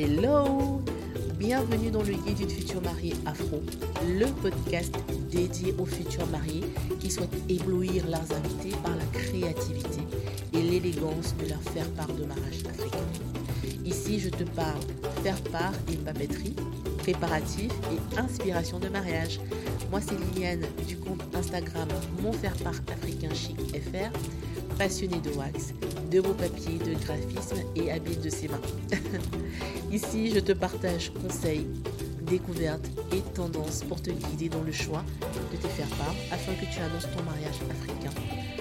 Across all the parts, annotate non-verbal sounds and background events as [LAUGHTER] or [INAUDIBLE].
Hello Bienvenue dans le guide d'une future mariée afro, le podcast dédié aux futurs mariés qui souhaitent éblouir leurs invités par la créativité et l'élégance de leur faire part de mariage africain. Ici, je te parle faire part et papeterie, préparatifs et inspiration de mariage. Moi, c'est Liliane du compte Instagram Mon Faire Part Africain Chic FR, passionnée de wax, de beaux papiers, de graphisme et habile de ses mains. [LAUGHS] Ici, je te partage conseils, découvertes et tendances pour te guider dans le choix de te faire part afin que tu annonces ton mariage africain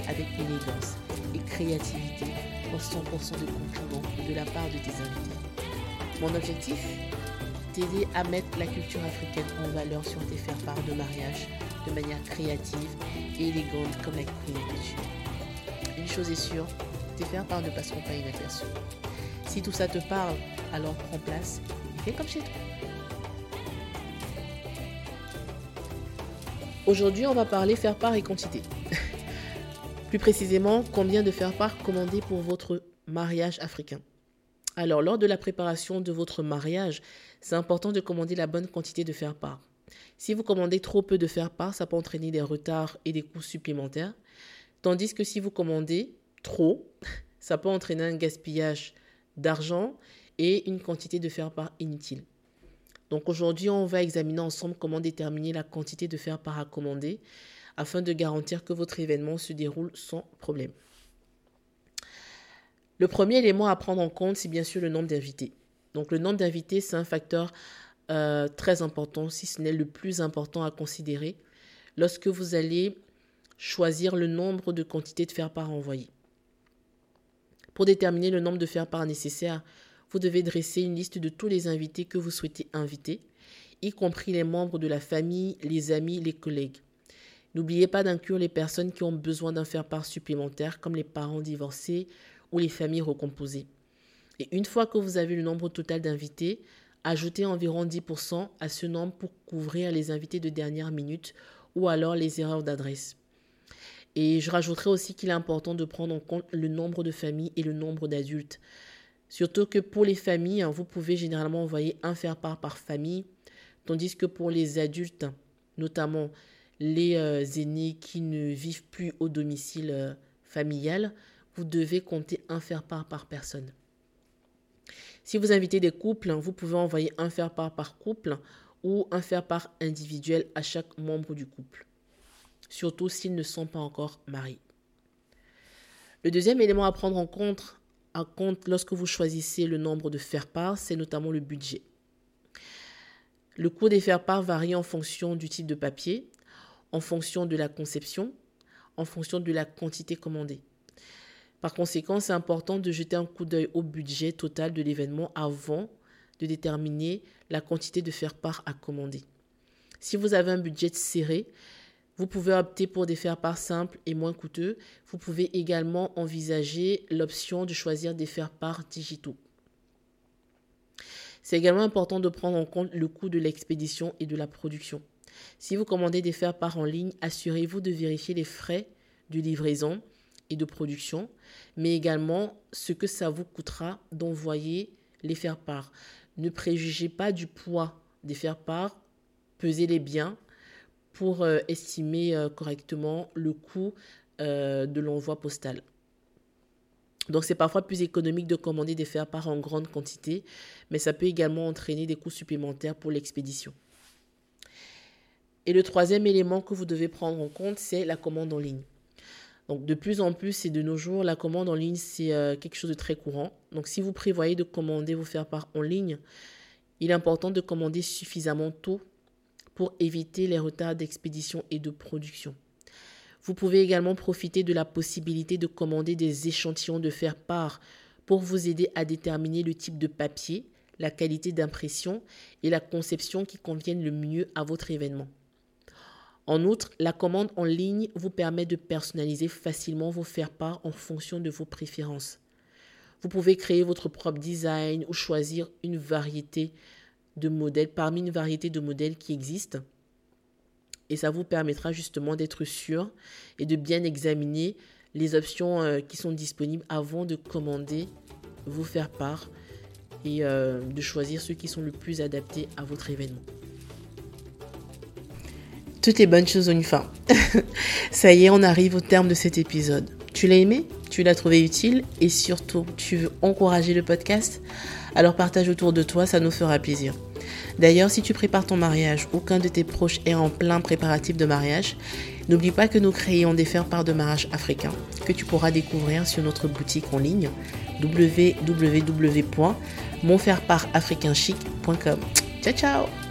avec élégance et créativité pour 100% de compliments de la part de tes invités. Mon objectif? T'aider à mettre la culture africaine en valeur sur tes faire-part de mariage de manière créative et élégante comme la Queen est Une chose est sûre, tes faire-part ne passeront pas inaperçus. Si tout ça te parle, alors prends place et fais comme chez toi. Aujourd'hui, on va parler faire part et quantité. [LAUGHS] Plus précisément, combien de faire part commander pour votre mariage africain. Alors, lors de la préparation de votre mariage, c'est important de commander la bonne quantité de faire part. Si vous commandez trop peu de faire part, ça peut entraîner des retards et des coûts supplémentaires. Tandis que si vous commandez trop, [LAUGHS] ça peut entraîner un gaspillage d'argent et une quantité de faire part inutile. Donc aujourd'hui, on va examiner ensemble comment déterminer la quantité de faire part à commander afin de garantir que votre événement se déroule sans problème. Le premier élément à prendre en compte, c'est bien sûr le nombre d'invités. Donc le nombre d'invités, c'est un facteur euh, très important, si ce n'est le plus important à considérer lorsque vous allez choisir le nombre de quantités de faire part envoyées. Pour déterminer le nombre de faire part nécessaires, vous devez dresser une liste de tous les invités que vous souhaitez inviter, y compris les membres de la famille, les amis, les collègues. N'oubliez pas d'inclure les personnes qui ont besoin d'un faire-part supplémentaire, comme les parents divorcés ou les familles recomposées. Et une fois que vous avez le nombre total d'invités, ajoutez environ 10% à ce nombre pour couvrir les invités de dernière minute ou alors les erreurs d'adresse. Et je rajouterai aussi qu'il est important de prendre en compte le nombre de familles et le nombre d'adultes. Surtout que pour les familles, hein, vous pouvez généralement envoyer un faire-part par famille, tandis que pour les adultes, notamment les euh, aînés qui ne vivent plus au domicile euh, familial, vous devez compter un faire-part par personne. Si vous invitez des couples, vous pouvez envoyer un faire-part par couple ou un faire-part individuel à chaque membre du couple, surtout s'ils ne sont pas encore mariés. Le deuxième élément à prendre en compte, lorsque vous choisissez le nombre de faire-part, c'est notamment le budget. Le coût des faire-part varie en fonction du type de papier, en fonction de la conception, en fonction de la quantité commandée. Par conséquent, c'est important de jeter un coup d'œil au budget total de l'événement avant de déterminer la quantité de faire-part à commander. Si vous avez un budget serré, vous pouvez opter pour des faire-part simples et moins coûteux. Vous pouvez également envisager l'option de choisir des faire-part digitaux. C'est également important de prendre en compte le coût de l'expédition et de la production. Si vous commandez des faire-part en ligne, assurez-vous de vérifier les frais de livraison, et de production, mais également ce que ça vous coûtera d'envoyer les faire-part. Ne préjugez pas du poids des faire-part, pesez-les bien pour euh, estimer euh, correctement le coût euh, de l'envoi postal. Donc c'est parfois plus économique de commander des faire-part en grande quantité, mais ça peut également entraîner des coûts supplémentaires pour l'expédition. Et le troisième élément que vous devez prendre en compte, c'est la commande en ligne. Donc de plus en plus et de nos jours, la commande en ligne, c'est quelque chose de très courant. Donc si vous prévoyez de commander vos faire part en ligne, il est important de commander suffisamment tôt pour éviter les retards d'expédition et de production. Vous pouvez également profiter de la possibilité de commander des échantillons de faire part pour vous aider à déterminer le type de papier, la qualité d'impression et la conception qui conviennent le mieux à votre événement. En outre, la commande en ligne vous permet de personnaliser facilement vos faire-part en fonction de vos préférences. Vous pouvez créer votre propre design ou choisir une variété de modèles parmi une variété de modèles qui existent. Et ça vous permettra justement d'être sûr et de bien examiner les options euh, qui sont disponibles avant de commander vos faire-part et euh, de choisir ceux qui sont le plus adaptés à votre événement. Toutes les bonnes choses ont une fin. [LAUGHS] Ça y est, on arrive au terme de cet épisode. Tu l'as aimé? Tu l'as trouvé utile Et surtout, tu veux encourager le podcast Alors partage autour de toi, ça nous fera plaisir. D'ailleurs, si tu prépares ton mariage ou qu'un de tes proches est en plein préparatif de mariage, n'oublie pas que nous créons des faire-part de mariage africains que tu pourras découvrir sur notre boutique en ligne www.monfairpartafricainchic.com. Ciao ciao